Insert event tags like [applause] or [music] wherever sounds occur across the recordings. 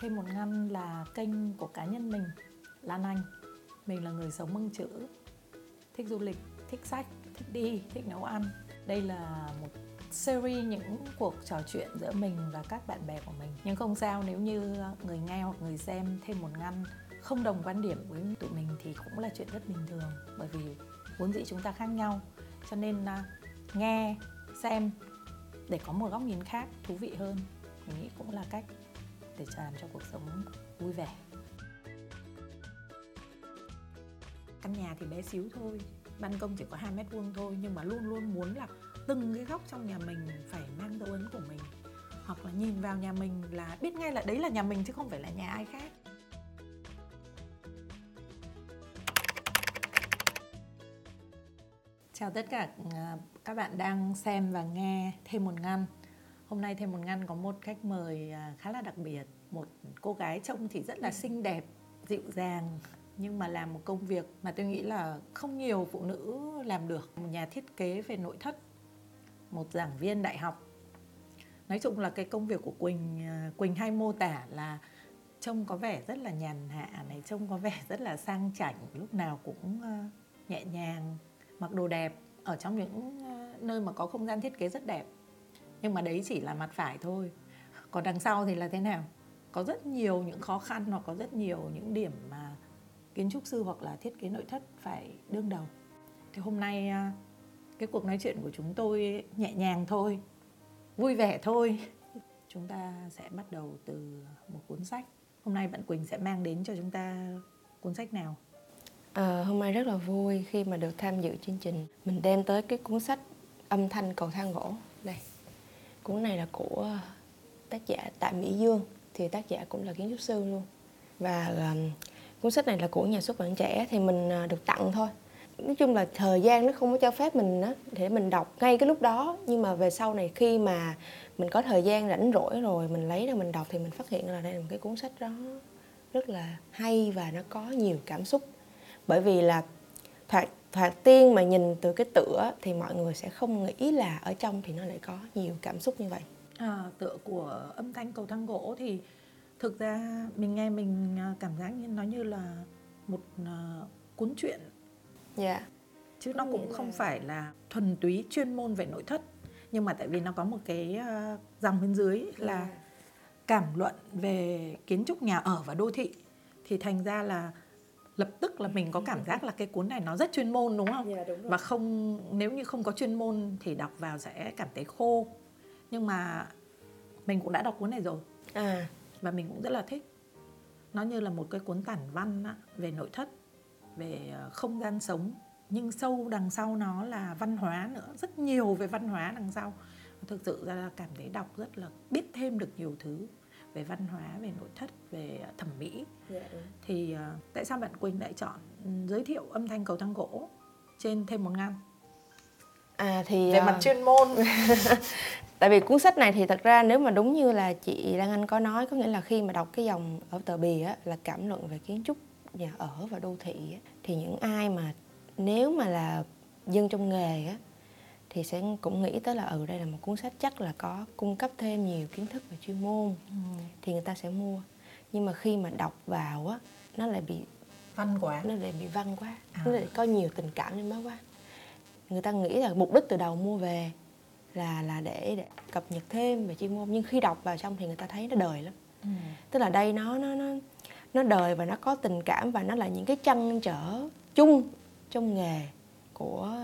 Thêm một ngăn là kênh của cá nhân mình, Lan Anh. Mình là người sống bằng chữ, thích du lịch, thích sách, thích đi, thích nấu ăn. Đây là một series những cuộc trò chuyện giữa mình và các bạn bè của mình. Nhưng không sao nếu như người nghe hoặc người xem thêm một ngăn không đồng quan điểm với tụi mình thì cũng là chuyện rất bình thường bởi vì vốn dĩ chúng ta khác nhau cho nên à, nghe xem để có một góc nhìn khác thú vị hơn mình nghĩ cũng là cách để làm cho cuộc sống vui vẻ. Căn nhà thì bé xíu thôi, ban công chỉ có 2 mét vuông thôi, nhưng mà luôn luôn muốn là từng cái góc trong nhà mình phải mang dấu ấn của mình. Hoặc là nhìn vào nhà mình là biết ngay là đấy là nhà mình chứ không phải là nhà ai khác. Chào tất cả à, các bạn đang xem và nghe thêm một ngăn. Hôm nay thêm một ngăn có một khách mời à, khá là đặc biệt, một cô gái trông thì rất là xinh đẹp, dịu dàng nhưng mà làm một công việc mà tôi nghĩ là không nhiều phụ nữ làm được. Một nhà thiết kế về nội thất, một giảng viên đại học. Nói chung là cái công việc của Quỳnh à, Quỳnh hay mô tả là trông có vẻ rất là nhàn hạ này, trông có vẻ rất là sang chảnh, lúc nào cũng nhẹ nhàng mặc đồ đẹp ở trong những nơi mà có không gian thiết kế rất đẹp nhưng mà đấy chỉ là mặt phải thôi còn đằng sau thì là thế nào có rất nhiều những khó khăn hoặc có rất nhiều những điểm mà kiến trúc sư hoặc là thiết kế nội thất phải đương đầu thì hôm nay à, cái cuộc nói chuyện của chúng tôi nhẹ nhàng thôi vui vẻ thôi chúng ta sẽ bắt đầu từ một cuốn sách hôm nay bạn quỳnh sẽ mang đến cho chúng ta cuốn sách nào À, hôm nay rất là vui khi mà được tham dự chương trình. Mình đem tới cái cuốn sách Âm thanh cầu thang gỗ. Đây. Cuốn này là của ờ, tác giả Tạ Mỹ Dương thì tác giả cũng là kiến trúc sư luôn. Và um, cuốn sách này là của nhà xuất bản trẻ thì mình uh, được tặng thôi. Nói chung là thời gian nó không có cho phép mình á để mình đọc ngay cái lúc đó nhưng mà về sau này khi mà mình có thời gian rảnh rỗi rồi mình lấy ra mình đọc thì mình phát hiện là đây là một cái cuốn sách đó rất là hay và nó có nhiều cảm xúc bởi vì là thoạt thoạt tiên mà nhìn từ cái tựa thì mọi người sẽ không nghĩ là ở trong thì nó lại có nhiều cảm xúc như vậy à, tựa của âm thanh cầu thang gỗ thì thực ra mình nghe mình à, cảm giác như nó như là một uh, cuốn truyện dạ yeah. chứ nó cũng không phải là thuần túy chuyên môn về nội thất nhưng mà tại vì nó có một cái uh, dòng bên dưới là yeah. Dạ. cảm luận về kiến trúc nhà ở và đô thị thì thành ra là lập tức là mình có cảm giác là cái cuốn này nó rất chuyên môn đúng không? Yeah, dạ, đúng rồi. Và không nếu như không có chuyên môn thì đọc vào sẽ cảm thấy khô. Nhưng mà mình cũng đã đọc cuốn này rồi. À và mình cũng rất là thích. Nó như là một cái cuốn tản văn về nội thất, về ờ, không gian sống nhưng sâu đằng sau nó là văn hóa nữa, rất nhiều về văn hóa đằng sau. Thực sự ra là cảm thấy đọc rất là biết thêm được nhiều thứ về văn hóa về nội thất về thẩm mỹ. Dạ, đúng. thì uh, tại sao bạn quỳnh lại chọn giới thiệu âm thanh cầu thang gỗ trên thêm một ngăn à thì về uh, mặt chuyên môn. [laughs] tại vì cuốn sách này thì thật ra nếu mà đúng như là chị Lan Anh có nói có nghĩa là khi mà đọc cái dòng ở tờ bì á là cảm luận về kiến trúc nhà ở và đô thị á, thì những ai mà nếu mà là dân trong nghề á thì sẽ cũng nghĩ tới là ừ đây là một cuốn sách chắc là có cung cấp thêm nhiều kiến thức về chuyên môn ừ. thì người ta sẽ mua. Nhưng mà khi mà đọc vào á nó lại bị văn quá. Nó lại bị văn quá. À. nó lại có nhiều tình cảm trong đó quá. Người ta nghĩ là mục đích từ đầu mua về là là để, để cập nhật thêm về chuyên môn. Nhưng khi đọc vào trong thì người ta thấy nó đời lắm. Ừ. tức là đây nó nó nó nó đời và nó có tình cảm và nó là những cái trăn trở chung trong nghề của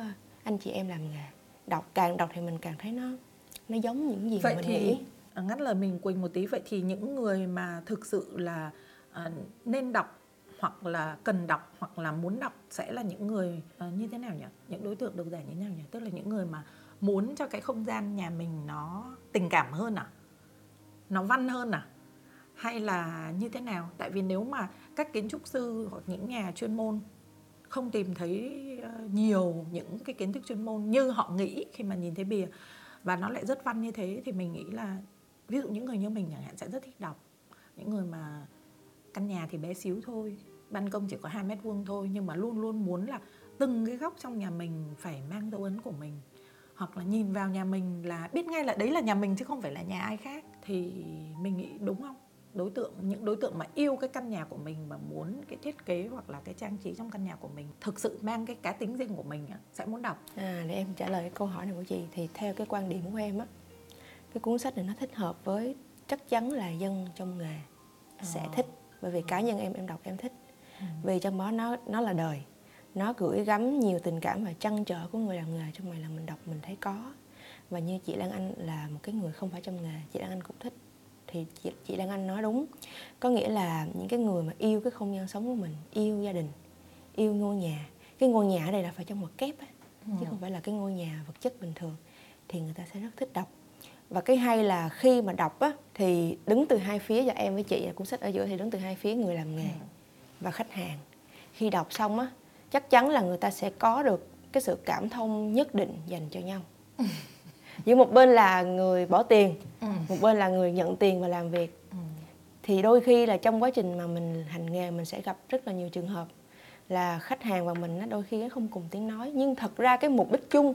anh chị em làm nghề đọc càng đọc thì mình càng thấy nó nó giống những gì vậy mình thì, nghĩ. à, ngắt lời mình quỳnh một tí. Vậy thì những người mà thực sự là uh, nên đọc hoặc là cần đọc hoặc là muốn đọc sẽ là những người uh, như thế nào nhỉ? Những đối tượng độc giả như thế nào nhỉ? Tức là những người mà muốn cho cái không gian nhà mình nó tình cảm hơn à? Nó văn hơn à? Hay là như thế nào? Tại vì nếu mà các kiến trúc sư hoặc những nhà chuyên môn không tìm thấy ờ, nhiều những cái kiến thức chuyên môn như họ nghĩ khi mà nhìn thấy bìa. Và nó lại rất văn như thế thì mình nghĩ là, ví dụ những người như mình chẳng hạn sẽ rất thích đọc. Những người mà căn nhà thì bé xíu thôi, ban công chỉ có 2 mét vuông thôi, nhưng mà luôn luôn muốn là từng cái góc trong nhà mình phải mang dấu ấn của mình. Hoặc là nhìn vào nhà mình là, biết ngay là đấy là nhà mình chứ không phải là nhà ai khác, thì mình nghĩ đúng không? Đối tượng những đối tượng mà yêu cái căn nhà của mình mà muốn cái thiết kế hoặc là cái trang trí trong căn nhà của mình thực sự mang cái cá tính riêng của mình sẽ muốn đọc à để em trả lời cái câu hỏi này của chị thì theo cái quan điểm của em á cái cuốn sách này nó thích hợp với chắc chắn là dân trong nghề sẽ à. thích bởi vì cá nhân em em đọc em thích ừ. vì trong đó nó nó là đời nó gửi gắm nhiều tình cảm và trăn trở của người làm nghề trong này là mình đọc mình thấy có và như chị Lan Anh là một cái người không phải trong nghề chị Lan Anh cũng thích thì chị, chị Lan Anh nói đúng. Có nghĩa là những cái người mà yêu cái không gian sống của mình yêu gia đình yêu ngôi nhà cái ngôi nhà ở đây là phải trong một kép á, ừ. chứ không phải là cái ngôi nhà vật chất bình thường thì người ta sẽ rất thích đọc. Và cái hay là khi mà đọc á thì đứng từ hai phía cho em với chị cuốn sách ở giữa thì đứng từ hai phía người làm nghề ừ. và khách hàng. Khi đọc xong á chắc chắn là người ta sẽ có được cái sự cảm thông nhất định dành cho nhau giữa một bên là người bỏ tiền ừ. một bên là người nhận tiền và làm việc ừ. thì đôi khi là trong quá trình mà mình hành nghề mình sẽ gặp rất là nhiều trường hợp là khách hàng và mình nó đôi khi nó không cùng tiếng nói nhưng thật ra cái mục đích chung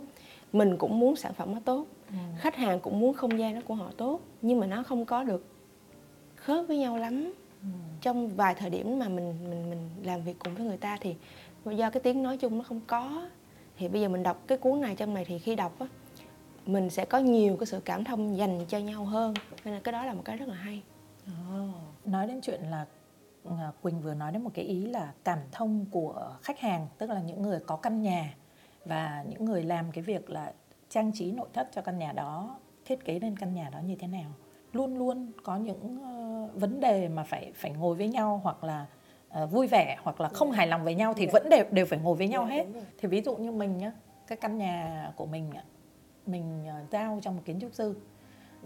mình cũng muốn sản phẩm nó tốt ừ. khách hàng cũng muốn không gian nó của họ tốt nhưng mà nó không có được khớp với nhau lắm ừ. trong vài thời điểm mà mình mình mình làm việc cùng với người ta thì do cái tiếng nói chung nó không có thì bây giờ mình đọc cái cuốn này trong này thì khi đọc á mình sẽ có nhiều cái sự cảm thông dành cho nhau hơn. Nên là cái đó là một cái rất là hay. Oh. nói đến chuyện là à, Quỳnh vừa nói đến một cái ý là cảm thông của khách hàng tức là những người có căn nhà và những người làm cái việc là trang trí nội thất cho căn nhà đó thiết kế lên căn nhà đó như thế nào. Luôn luôn có những uh, vấn đề mà phải phải ngồi với nhau hoặc là uh, vui vẻ hoặc là không hài lòng với nhau thì vẫn đều đều phải ngồi với nhau hết. thì ví dụ như mình nhá cái căn nhà của mình mình ờ, giao cho một kiến trúc sư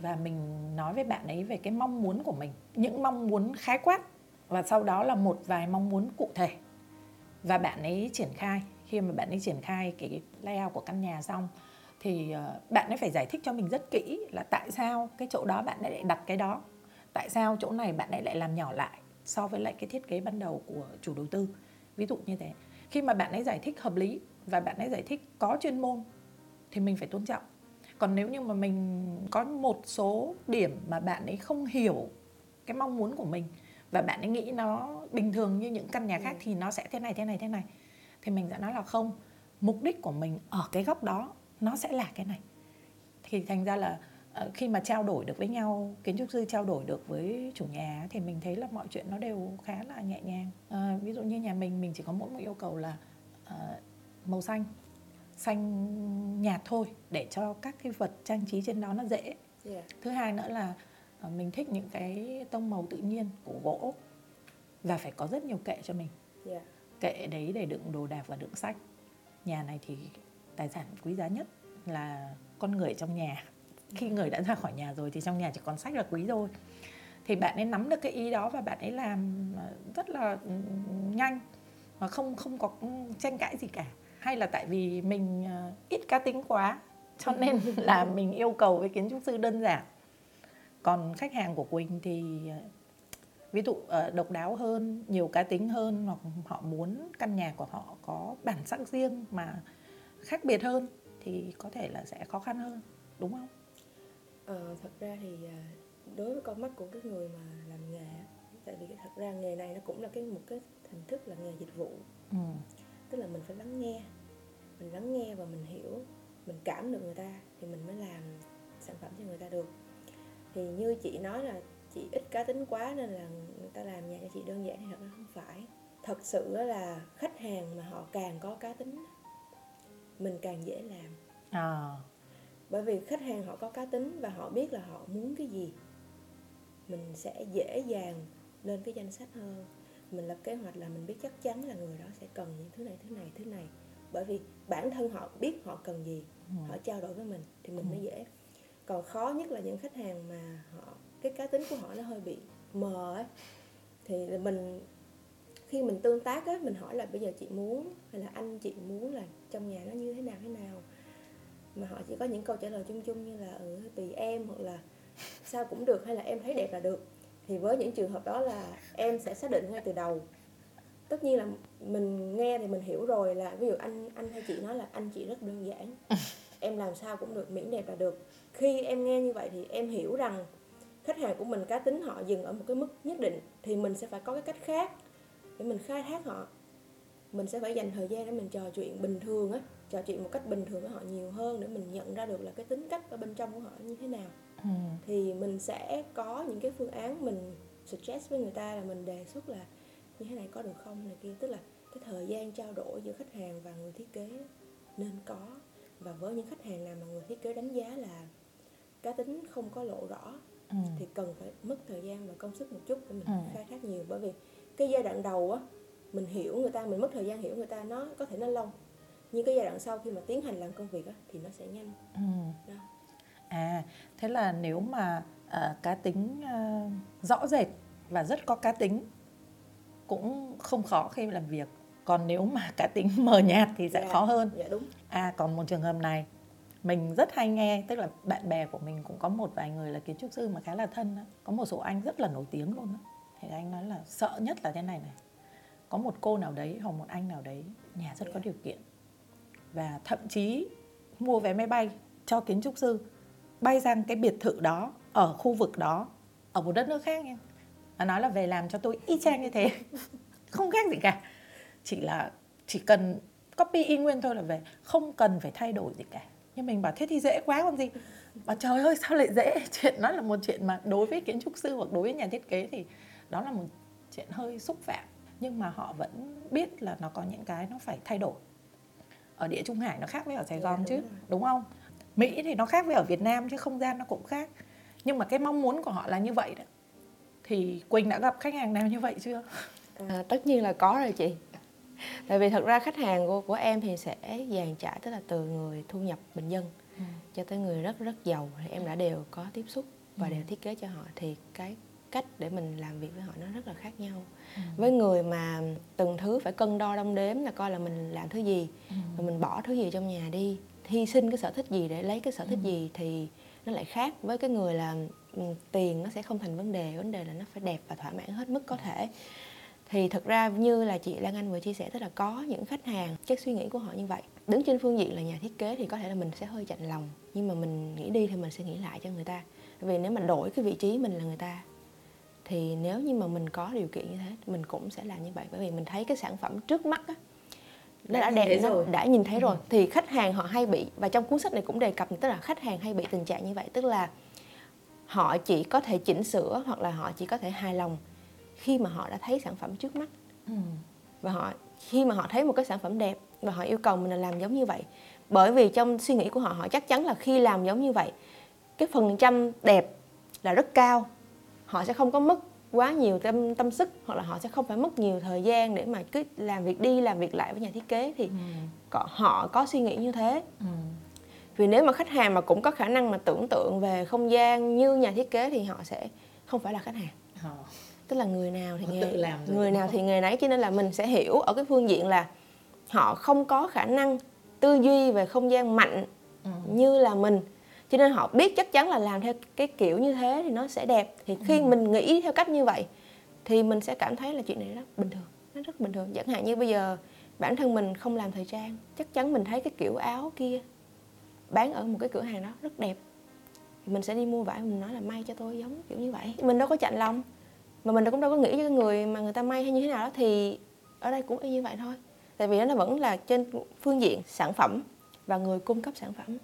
và mình nói với bạn ấy về cái mong muốn của mình, những mong muốn khái quát và sau đó là một vài mong muốn cụ thể. Và bạn ấy triển khai, khi mà bạn ấy triển khai cái layout của căn nhà xong thì ờ, bạn ấy phải giải thích cho mình rất kỹ là tại sao cái chỗ đó bạn ấy lại đặt cái đó, tại sao chỗ này bạn ấy lại làm nhỏ lại so với lại cái thiết kế ban đầu của chủ đầu tư. Ví dụ như thế. Khi mà bạn ấy giải thích hợp lý và bạn ấy giải thích có chuyên môn thì mình phải tôn trọng còn nếu như mà mình có một số điểm mà bạn ấy không hiểu cái mong muốn của mình và bạn ấy nghĩ nó bình thường như những căn nhà khác ừ. thì nó sẽ thế này thế này thế này thì mình sẽ nói là không. Mục đích của mình ở cái góc đó nó sẽ là cái này. Thì thành ra là ờ, khi mà trao đổi được với nhau kiến trúc sư trao đổi được với chủ nhà thì mình thấy là mọi chuyện nó đều khá là nhẹ nhàng. À, ví dụ như nhà mình mình chỉ có mỗi một yêu cầu là uh, màu xanh xanh nhạt thôi để cho các cái vật trang trí trên đó nó dễ. Yeah. Thứ hai nữa là ờ, mình thích những cái tông màu tự nhiên của gỗ và phải có rất nhiều kệ cho mình. Yeah. Kệ đấy để đựng đồ đạc và đựng sách. Nhà này thì tài sản quý giá nhất là con người trong nhà. Khi người đã ra khỏi nhà rồi thì trong nhà chỉ còn sách là quý thôi. Thì bạn ấy nắm được cái ý đó và bạn ấy làm ờ, rất là ừ, nhanh và không không có tranh cãi gì cả hay là tại vì mình ờ, ít cá tính quá cho nên [laughs] là mình yêu cầu với kiến trúc sư đơn giản. Còn khách hàng của quỳnh thì ờ, ví dụ ờ, độc đáo hơn nhiều cá tính hơn hoặc họ muốn căn nhà của họ có bản sắc riêng mà khác biệt hơn thì có thể là sẽ khó khăn hơn đúng không? Ờ, thật ra thì đối với con mắt của cái người mà làm nghề tại vì thật ra nghề này nó cũng là cái một cái hình thức là nghề dịch vụ. Ừ tức là mình phải lắng nghe. Mình lắng nghe và mình hiểu mình cảm được người ta thì mình mới làm sản phẩm cho người ta được. Thì như chị nói là chị ít cá tính quá nên là người ta làm nhà cho chị đơn giản thì thật ra không phải. Thật sự là khách hàng mà họ càng có cá tính mình càng dễ làm. À. bởi vì khách hàng họ có cá tính và họ biết là họ muốn cái gì mình sẽ dễ dàng lên cái danh sách hơn mình lập kế hoạch là mình biết chắc chắn là người đó sẽ cần những thứ này thứ này thứ này. Bởi vì bản thân họ biết họ cần gì ừ. họ trao đổi với mình thì mình ừ. mới dễ. Còn khó nhất là những khách hàng mà họ cái cá tính của họ nó hơi bị mờ ấy. Thì mình khi mình tương tác á mình hỏi là bây giờ chị muốn hay là anh chị muốn là trong nhà nó như thế nào thế nào? Mà họ chỉ có những câu trả lời chung chung như là ừ tùy em hoặc là sao cũng được hay là em thấy đẹp là được thì với những trường hợp đó là em sẽ xác định ngay từ đầu. Tất nhiên là mình nghe thì mình hiểu rồi là ví dụ anh anh hay chị nói là anh chị rất đơn giản. [laughs] Em làm sao cũng được miễn đẹp là được. Khi em nghe như vậy thì em hiểu rằng khách hàng của mình cá tính họ dừng ở một cái mức nhất định thì mình sẽ phải có cái cách khác để mình khai thác họ. Mình sẽ phải dành thời gian để mình trò chuyện bình thường á trò chuyện một cách bình thường với họ nhiều hơn để mình nhận ra được là cái tính cách ở bên trong của họ như thế nào ừ. thì mình sẽ có những cái phương án mình suggest với người ta là mình đề xuất là như thế này có được không này kia tức là cái thời gian trao đổi giữa khách hàng và người thiết kế nên có và với những khách hàng nào mà người thiết kế đánh giá là cá tính không có lộ rõ Ừ. thì cần phải mất thời gian và công sức một chút để mình Ừ. khai thác nhiều bởi vì cái giai đoạn đầu á mình hiểu người ta mình mất thời gian hiểu người ta nó có thể nó lâu nhưng cái giai đoạn sau khi mà tiến hành làm công việc á thì nó sẽ nhanh Ừ. đó À, thế là nếu mà ờ, cá tính ờ, rõ rệt và rất có cá tính cũng không khó khi làm việc. Còn nếu mà [laughs] cá tính mờ nhạt thì sẽ Dạ. khó hơn. dạ đúng À, còn một trường hợp này mình rất hay nghe, tức là bạn bè của mình cũng có một vài người là kiến trúc sư mà khá là thân. á. Có một số anh rất là nổi tiếng luôn. á. Thì anh nói là sợ nhất là thế này này. Có một cô nào đấy hoặc một anh nào đấy nhà rất có Dạ. điều kiện và thậm chí mua vé máy bay cho kiến trúc sư bay sang cái biệt thự đó ở khu vực đó ở một đất nước khác nha. Và nói là về làm cho tôi y chang như thế. [laughs] Không khác gì cả. Chỉ là chỉ cần copy y nguyên thôi là về. Không cần phải thay đổi gì cả. Nhưng mình bảo thế thì dễ quá còn gì. Mà trời ơi sao lại dễ? [laughs] Chuyện đó là một chuyện mà đối với kiến trúc sư hoặc đối với nhà thiết kế thì đó là một chuyện hơi xúc phạm. Nhưng mà họ vẫn biết là nó có những cái nó phải thay đổi. Ở địa trung hải nó khác với ở sài Dạ, gòn chứ rồi. đúng không mỹ thì nó khác với ở việt nam chứ không gian nó cũng khác nhưng mà cái mong muốn của họ là như vậy đó thì quỳnh đã gặp khách hàng nào như vậy chưa À, tất nhiên là có rồi chị tại vì thật ra khách hàng của của em thì sẽ dàn trải tức là từ người thu nhập bình dân Ừ. cho tới người rất rất giàu thì em đã đều có tiếp xúc và Ừ. đều thiết kế cho họ thì cái cách để mình làm việc với họ nó rất là khác nhau Ừ. với người mà từng thứ phải cân đo đong đếm là coi là mình làm thứ gì Ừ. và mình bỏ thứ gì trong nhà đi hy sinh cái sở thích gì để lấy cái sở thích Ừ. gì thì nó lại khác với cái người là ừ, tiền nó sẽ không thành vấn đề vấn đề là nó phải đẹp và thỏa mãn hết mức có thể. Thì thật ra như là chị Lan Anh vừa chia sẻ tức là có những khách hàng cái suy nghĩ của họ như vậy. Đứng trên phương diện là nhà thiết kế thì có thể là mình sẽ hơi chạnh lòng nhưng mà mình nghĩ đi thì mình sẽ nghĩ lại cho người ta. Vì nếu mà đổi cái vị trí mình là người ta thì nếu như mà mình có điều kiện như thế mình cũng sẽ làm như vậy. Bởi vì mình thấy cái sản phẩm trước mắt á Đã đã đẹp rồi. đã nhìn thấy rồi Ừ. thì khách hàng họ hay bị và trong cuốn sách này cũng đề cập tức là khách hàng hay bị tình trạng như vậy tức là họ chỉ có thể chỉnh sửa hoặc là họ chỉ có thể hài lòng khi mà họ đã thấy sản phẩm trước mắt Ừ. và họ khi mà họ thấy một cái sản phẩm đẹp và họ yêu cầu mình là làm giống như vậy bởi vì trong suy nghĩ của họ họ chắc chắn là khi làm giống như vậy cái phần trăm đẹp là rất cao họ sẽ không có mất quá nhiều tâm tâm sức hoặc là họ sẽ không phải mất nhiều thời gian để mà cứ làm việc đi làm việc lại với nhà thiết kế thì Ừ. họ có suy nghĩ như thế Ừ. vì nếu mà khách hàng mà cũng có khả năng mà tưởng tượng về không gian như nhà thiết kế thì họ sẽ không phải là khách hàng Ờ. tức là người nào thì Họ nghề làm người nào thì nghề nấy cho nên là mình sẽ hiểu ở cái phương diện là họ không có khả năng tư duy về không gian mạnh Ừ. như là mình cho nên họ biết chắc chắn là làm theo cái kiểu như thế thì nó sẽ đẹp. Thì khi Ừ. mình nghĩ theo cách như vậy thì mình sẽ cảm thấy là chuyện này rất bình thường nó rất bình thường. Chẳng hạn như bây giờ bản thân mình không làm thời trang chắc chắn mình thấy cái kiểu áo kia bán ở một cái cửa hàng đó rất đẹp. Thì mình sẽ đi mua vải mình nói là may cho tôi giống kiểu như vậy. Mình đâu có chạnh lòng mà mình cũng đâu có nghĩ cho cái người mà người ta may hay như thế nào đó thì ở đây cũng y như vậy thôi. Tại vì nó vẫn là trên phương diện sản phẩm và người cung cấp sản phẩm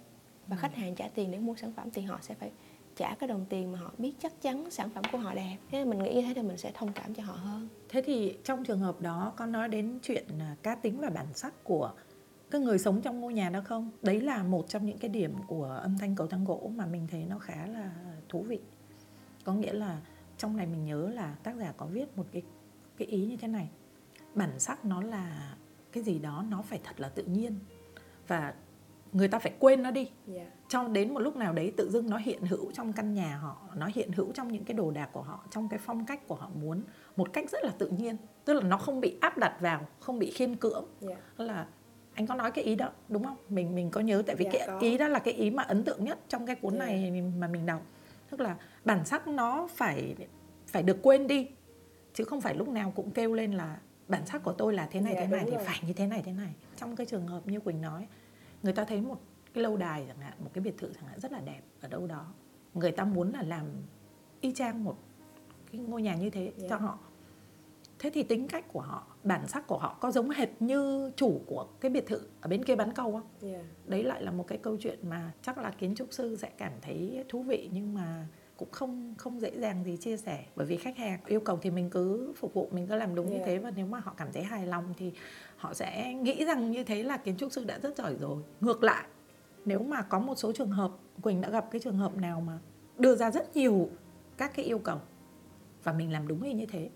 và khách hàng trả tiền để mua sản phẩm thì họ sẽ phải trả cái đồng tiền mà họ biết chắc chắn sản phẩm của họ đẹp thế mình nghĩ như thế thì mình sẽ thông cảm cho họ hơn Thế thì trong trường hợp đó con nói đến chuyện à, cá tính và bản sắc của cái người sống trong ngôi nhà đó không? Đấy là một trong những cái điểm của âm thanh cầu thang gỗ mà mình thấy nó khá là thú vị. Có nghĩa là trong này mình nhớ là tác giả có viết một cái cái ý như thế này. Bản sắc nó là cái gì đó nó phải thật là tự nhiên và người ta phải quên nó đi. Dạ. Cho đến một lúc nào đấy tự dưng nó hiện hữu trong căn nhà họ nó hiện hữu trong những cái đồ đạc của họ trong cái phong cách của họ muốn một cách rất là tự nhiên. Tức là nó không bị áp đặt vào không bị khiên cưỡng. Dạ. Tức là anh có nói cái ý đó đúng không? Mình mình có nhớ tại vì Dạ, cái có. ý đó là cái ý mà ấn tượng nhất trong cái cuốn Dạ. này mà mình đọc. Tức là bản sắc nó phải phải được quên đi chứ không phải lúc nào cũng kêu lên là bản sắc của tôi là thế này Dạ, thế này thì rồi. phải như thế này thế này. Trong cái trường hợp như quỳnh nói người ta thấy một cái lâu đài chẳng hạn một cái biệt thự chẳng hạn rất là đẹp ở đâu đó. Người ta muốn là làm y chang một cái ngôi nhà như thế Yeah. cho họ. Thế thì tính cách của họ bản sắc của họ có giống hệt như chủ của cái biệt thự ở bên kia bán cầu không? Đấy lại là một cái câu chuyện mà chắc là kiến trúc sư sẽ cảm thấy thú vị nhưng mà cũng không không dễ dàng gì chia sẻ. Bởi vì khách hàng yêu cầu thì mình cứ phục vụ mình cứ làm đúng như Yeah. thế. Và nếu mà họ cảm thấy hài lòng thì họ sẽ nghĩ rằng như thế là kiến trúc sư đã rất giỏi rồi. Ngược lại nếu mà có một số trường hợp quỳnh đã gặp cái trường hợp nào mà đưa ra rất nhiều các cái yêu cầu và mình làm đúng y như thế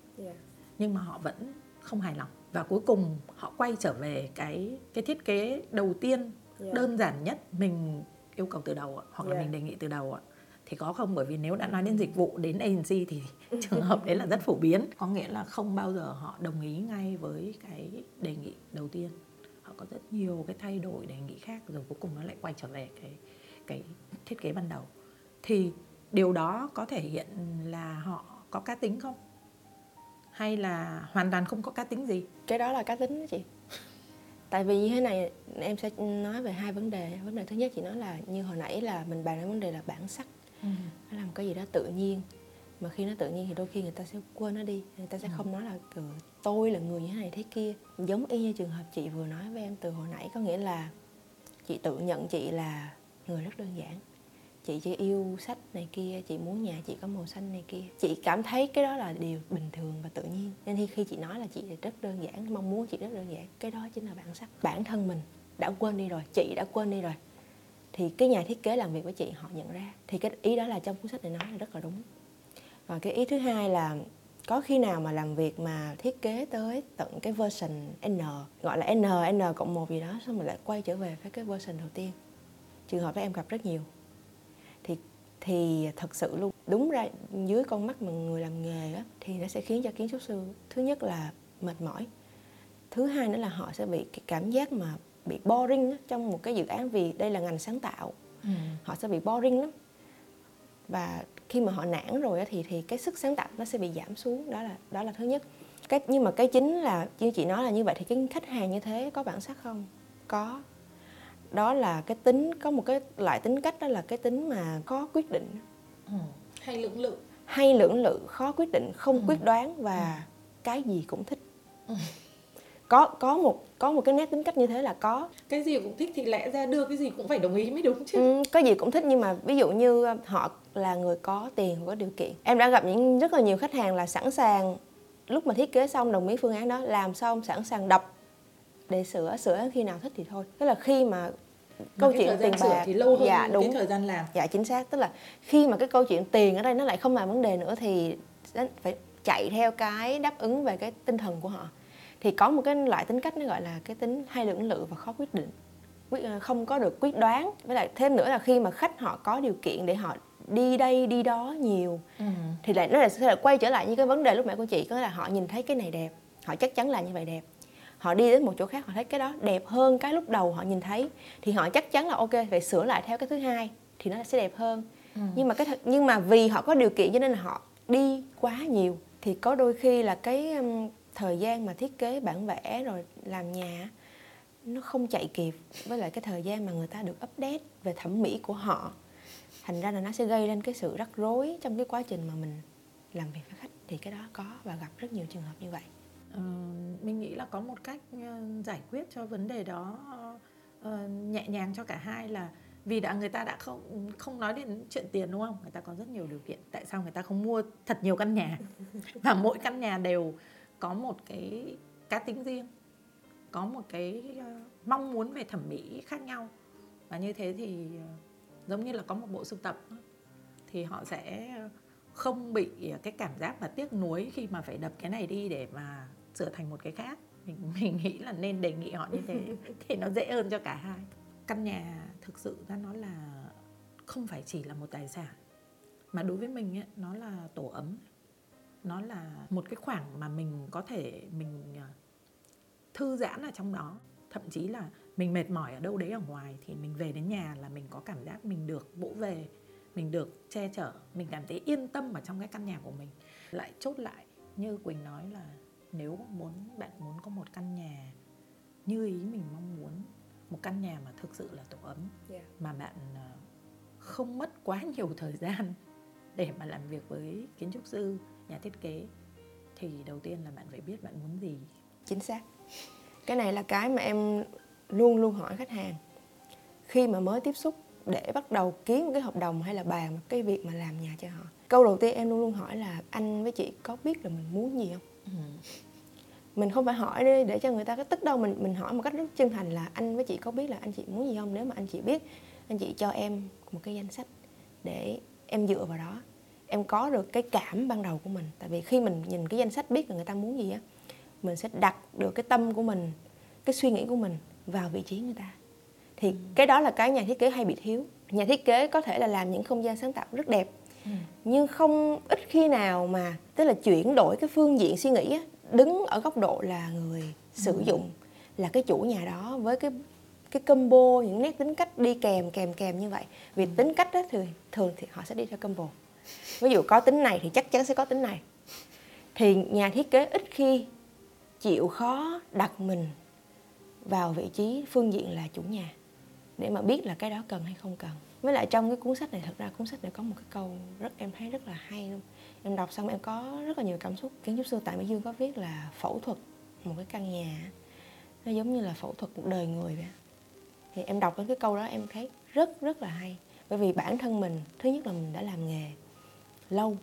nhưng mà họ vẫn không hài lòng. Và cuối cùng họ quay trở về cái cái thiết kế đầu tiên đơn giản nhất mình yêu cầu từ đầu hoặc là Yeah. mình đề nghị từ đầu ạ thì có không? Bởi vì nếu đã nói đến dịch vụ đến agency thì trường hợp đấy là rất phổ biến. Có nghĩa là không bao giờ họ đồng ý ngay với cái đề nghị đầu tiên. Họ có rất nhiều cái thay đổi đề nghị khác rồi cuối cùng nó lại quay trở về cái cái thiết kế ban đầu. Thì điều đó có thể hiện là họ có cá tính không? Hay là hoàn toàn không có cá tính gì? Cái đó là cá tính đó chị. Tại vì như thế này em sẽ nói về hai vấn đề. Vấn đề thứ nhất chị nói là như hồi nãy là mình bàn đến vấn đề là bản sắc nó là một cái gì đó tự nhiên. Mà khi nó tự nhiên thì đôi khi người ta sẽ quên nó đi. Người ta sẽ không nói là "Ừ, tôi là người như thế này thế kia. Giống y như trường hợp chị vừa nói với em từ hồi nãy có nghĩa là chị tự nhận chị là người rất đơn giản. Chị chỉ yêu sách này kia chị muốn nhà chị có màu xanh này kia. Chị cảm thấy cái đó là điều bình thường và tự nhiên. Nên khi- khi chị nói là chị rất đơn giản mong muốn chị rất đơn giản cái đó chính là bản sắc bản thân mình đã quên đi rồi chị đã quên đi rồi thì cái nhà thiết kế làm việc với chị họ nhận ra. Thì cái ý đó là trong cuốn sách này nói là rất là đúng. Và cái ý thứ hai là có khi nào mà làm việc mà thiết kế tới tận cái version N gọi là N N cộng một gì đó xong rồi lại quay trở về với cái version đầu tiên. Trường hợp đó em gặp rất nhiều. Thì thì thật sự luôn đúng ra dưới con mắt mà người làm nghề á, thì nó sẽ khiến cho kiến trúc sư thứ nhất là mệt mỏi. Thứ hai nữa là họ sẽ bị cái cảm giác mà bị boring trong một cái dự án vì đây là ngành sáng tạo. Họ sẽ bị boring lắm. Và khi mà họ nản rồi á, thì thì cái sức sáng tạo nó sẽ bị giảm xuống. Đó là đó là thứ nhất. Cái nhưng mà cái chính là như chị nói là như vậy thì cái khách hàng như thế có bản sắc không? Có. Đó là cái tính có một cái loại tính cách đó là cái tính mà khó quyết định. Hay lưỡng lự. Hay lưỡng lự khó quyết định không Ừ. quyết đoán và cái gì cũng thích có có một có một cái nét tính cách như thế là có. Cái gì cũng thích thì lẽ ra đưa cái gì cũng phải đồng ý mới đúng chứ. Ừ, có gì cũng thích nhưng mà ví dụ như ờ, họ là người có tiền có điều kiện. Em đã gặp những rất là nhiều khách hàng là sẵn sàng lúc mà thiết kế xong đồng ý phương án đó làm xong sẵn sàng đọc để sửa sửa khi nào thích thì thôi. Tức là khi mà câu Mà cái chuyện tiền bạc thì lâu hơn dạ cái đúng. thời gian làm. Dạ chính xác. Tức là khi mà cái câu chuyện tiền ở đây nó lại không là vấn đề nữa thì phải chạy theo cái đáp ứng về cái tinh thần của họ thì có một cái loại tính cách nó gọi là cái tính hay lưỡng lự và khó quyết định. Ờ, không có được quyết đoán. Với lại thêm nữa là khi mà khách họ có điều kiện để họ đi đây đi đó nhiều ừ. thì lại nó lại sẽ lại quay trở lại như cái vấn đề lúc nãy của chị. Có là họ nhìn thấy cái này đẹp họ chắc chắn là như vậy đẹp. Họ đi đến một chỗ khác họ thấy cái đó đẹp hơn cái lúc đầu họ nhìn thấy thì họ chắc chắn là ok phải sửa lại theo cái thứ hai thì nó sẽ đẹp hơn. Ừ. nhưng mà cái nhưng mà vì họ có điều kiện cho nên là họ đi quá nhiều thì có đôi khi là cái thời gian mà thiết kế bản vẽ rồi làm nhà nó không chạy kịp với lại cái thời gian mà người ta được update về thẩm mỹ của họ. Thành ra là nó sẽ gây lên cái sự rắc rối trong cái quá trình mà mình làm việc với khách. Thì cái đó có và gặp rất nhiều trường hợp như vậy. Ờ, mình nghĩ là có một cách ờ, giải quyết cho vấn đề đó ờ, nhẹ nhàng cho cả hai là vì đã người ta đã không không nói đến chuyện tiền đúng không? Người ta có rất nhiều điều kiện. Tại sao người ta không mua thật nhiều căn nhà? [laughs] Và mỗi căn nhà đều có một cái cá tính riêng có một cái ờ, mong muốn về thẩm mỹ khác nhau. Và như thế thì ờ, giống như là có một bộ sưu tập thì họ sẽ không bị cái cảm giác mà tiếc nuối khi mà phải đập cái này đi để mà sửa thành một cái khác. Mình [laughs] mình nghĩ là nên đề nghị họ như thế [laughs] thì nó dễ hơn cho cả hai. Căn nhà thực sự ra nó là không phải chỉ là một tài sản mà đối với mình ấy, nó là tổ ấm nó là một cái khoảng mà mình có thể mình à, thư giãn ở trong đó. Thậm chí là mình mệt mỏi ở đâu đấy ở ngoài thì mình về đến nhà là mình có cảm giác mình được vỗ về mình được che chở mình cảm thấy yên tâm ở trong cái căn nhà của mình. Lại chốt lại như quỳnh nói là nếu muốn bạn muốn có một căn nhà như ý mình mong muốn một căn nhà mà thực sự là tổ ấm mà bạn ờ, không mất quá [laughs] nhiều thời gian để mà làm việc với kiến trúc sư nhà thiết kế thì đầu tiên là bạn phải biết bạn muốn gì. Chính xác. Cái này là cái mà em luôn luôn hỏi khách hàng. Khi mà mới tiếp xúc để bắt đầu ký một cái hợp đồng hay là bàn cái việc mà làm nhà cho họ câu đầu tiên em luôn luôn hỏi là anh với chị có biết là mình muốn gì không? Ừ. mình không phải hỏi để, để cho người ta cái tức đâu. Mình mình hỏi một cách rất chân thành là anh với chị có biết là anh chị muốn gì không? Nếu mà anh chị biết anh chị cho em một cái danh sách để em dựa vào đó em có được cái cảm ban đầu của mình tại vì khi mình nhìn cái danh sách biết là người ta muốn gì á mình sẽ đặt được cái tâm của mình cái suy nghĩ của mình vào vị trí người ta thì ừ. cái đó là cái nhà thiết kế hay bị thiếu nhà thiết kế có thể là làm những không gian sáng tạo rất đẹp ừ. nhưng không ít khi nào mà tức là chuyển đổi cái phương diện suy nghĩ á, đứng ở góc độ là người sử ừ. dụng là cái chủ nhà đó với cái cái combo những nét tính cách đi kèm kèm kèm như vậy vì ừ. tính cách đó thì thường thì họ sẽ đi theo combo ví dụ có tính này thì chắc chắn sẽ có tính này. Thì nhà thiết kế ít khi chịu khó đặt mình vào vị trí phương diện là chủ nhà để mà biết là cái đó cần hay không cần. Với lại trong cái cuốn sách này, thật ra cuốn sách này có một cái câu rất, em thấy rất là hay luôn. Em đọc xong em có rất là nhiều cảm xúc. Kiến trúc sư tại mỹ dương có viết là phẫu thuật một cái căn nhà nó giống như là phẫu thuật một đời người vậy thì em đọc cái câu đó em thấy rất rất là hay. Bởi vì bản thân mình, thứ nhất là mình đã làm nghề lâu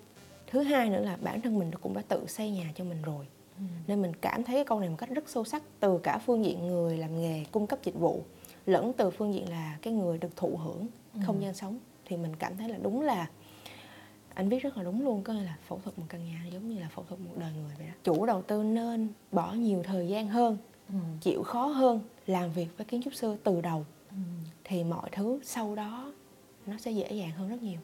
thứ hai nữa là bản thân mình cũng đã tự xây nhà cho mình rồi ừ. nên mình cảm thấy cái câu này một cách rất sâu sắc từ cả phương diện người làm nghề cung cấp dịch vụ lẫn từ phương diện là cái người được thụ hưởng ừ. không gian sống thì mình cảm thấy là đúng là anh viết rất là đúng luôn có nghĩa là phẫu thuật một căn nhà giống như là phẫu thuật một đời người vậy đó chủ đầu tư nên bỏ nhiều thời gian hơn ừ. chịu khó hơn làm việc với kiến trúc sư từ đầu ừ. thì mọi thứ sau đó nó sẽ dễ dàng hơn rất nhiều.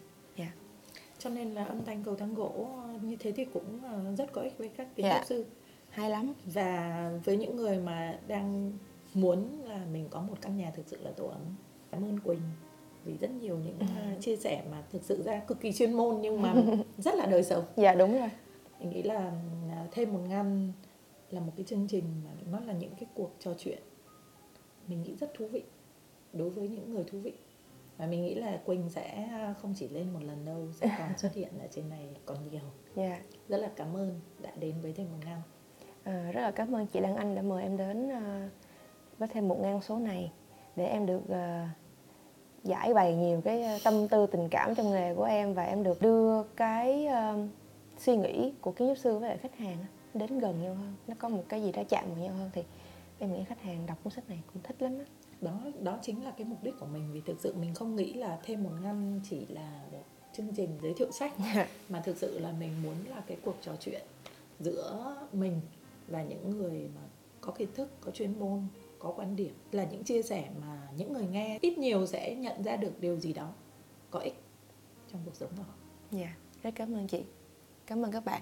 Cho nên là âm thanh cầu thang gỗ như thế thì cũng ờ, rất có ích với các kiến yeah. trúc sư. Hay lắm. Và với những người mà đang muốn là mình có một căn nhà thực sự là tổ ấm cảm ơn quỳnh vì rất nhiều những uh, [laughs] chia sẻ mà thực sự ra cực kỳ chuyên môn nhưng mà [laughs] rất là đời sống. Dạ đúng rồi. Mình nghĩ là thêm một ngăn là một cái chương trình mà nó là những cái cuộc trò chuyện mình nghĩ rất thú vị đối với những người thú vị và mình nghĩ là Quỳnh sẽ không chỉ lên một lần đâu sẽ còn xuất hiện ở trên này còn nhiều yeah. Dạ. rất là cảm ơn đã đến với thêm một ngăn à, rất là cảm ơn chị Lan Anh đã mời em đến uh, với thêm một ngang số này để em được uh, giải bày nhiều cái tâm tư tình cảm trong nghề của em và em được đưa cái uh, suy nghĩ của kiến trúc sư với lại khách hàng đến gần nhau hơn nó có một cái gì đó chạm vào nhau hơn thì em nghĩ khách hàng đọc cuốn sách này cũng thích lắm đó đó đó chính là cái mục đích của mình vì thực sự mình không nghĩ là thêm một ngăn chỉ là một chương trình giới thiệu sách [laughs] mà thực sự là mình muốn là cái cuộc trò chuyện giữa mình và những người mà có kiến thức có chuyên môn có quan điểm là những chia sẻ mà những người nghe ít nhiều sẽ nhận ra được điều gì đó có ích trong cuộc sống của họ. Dạ, yeah, rất cảm ơn chị. Cảm ơn các bạn.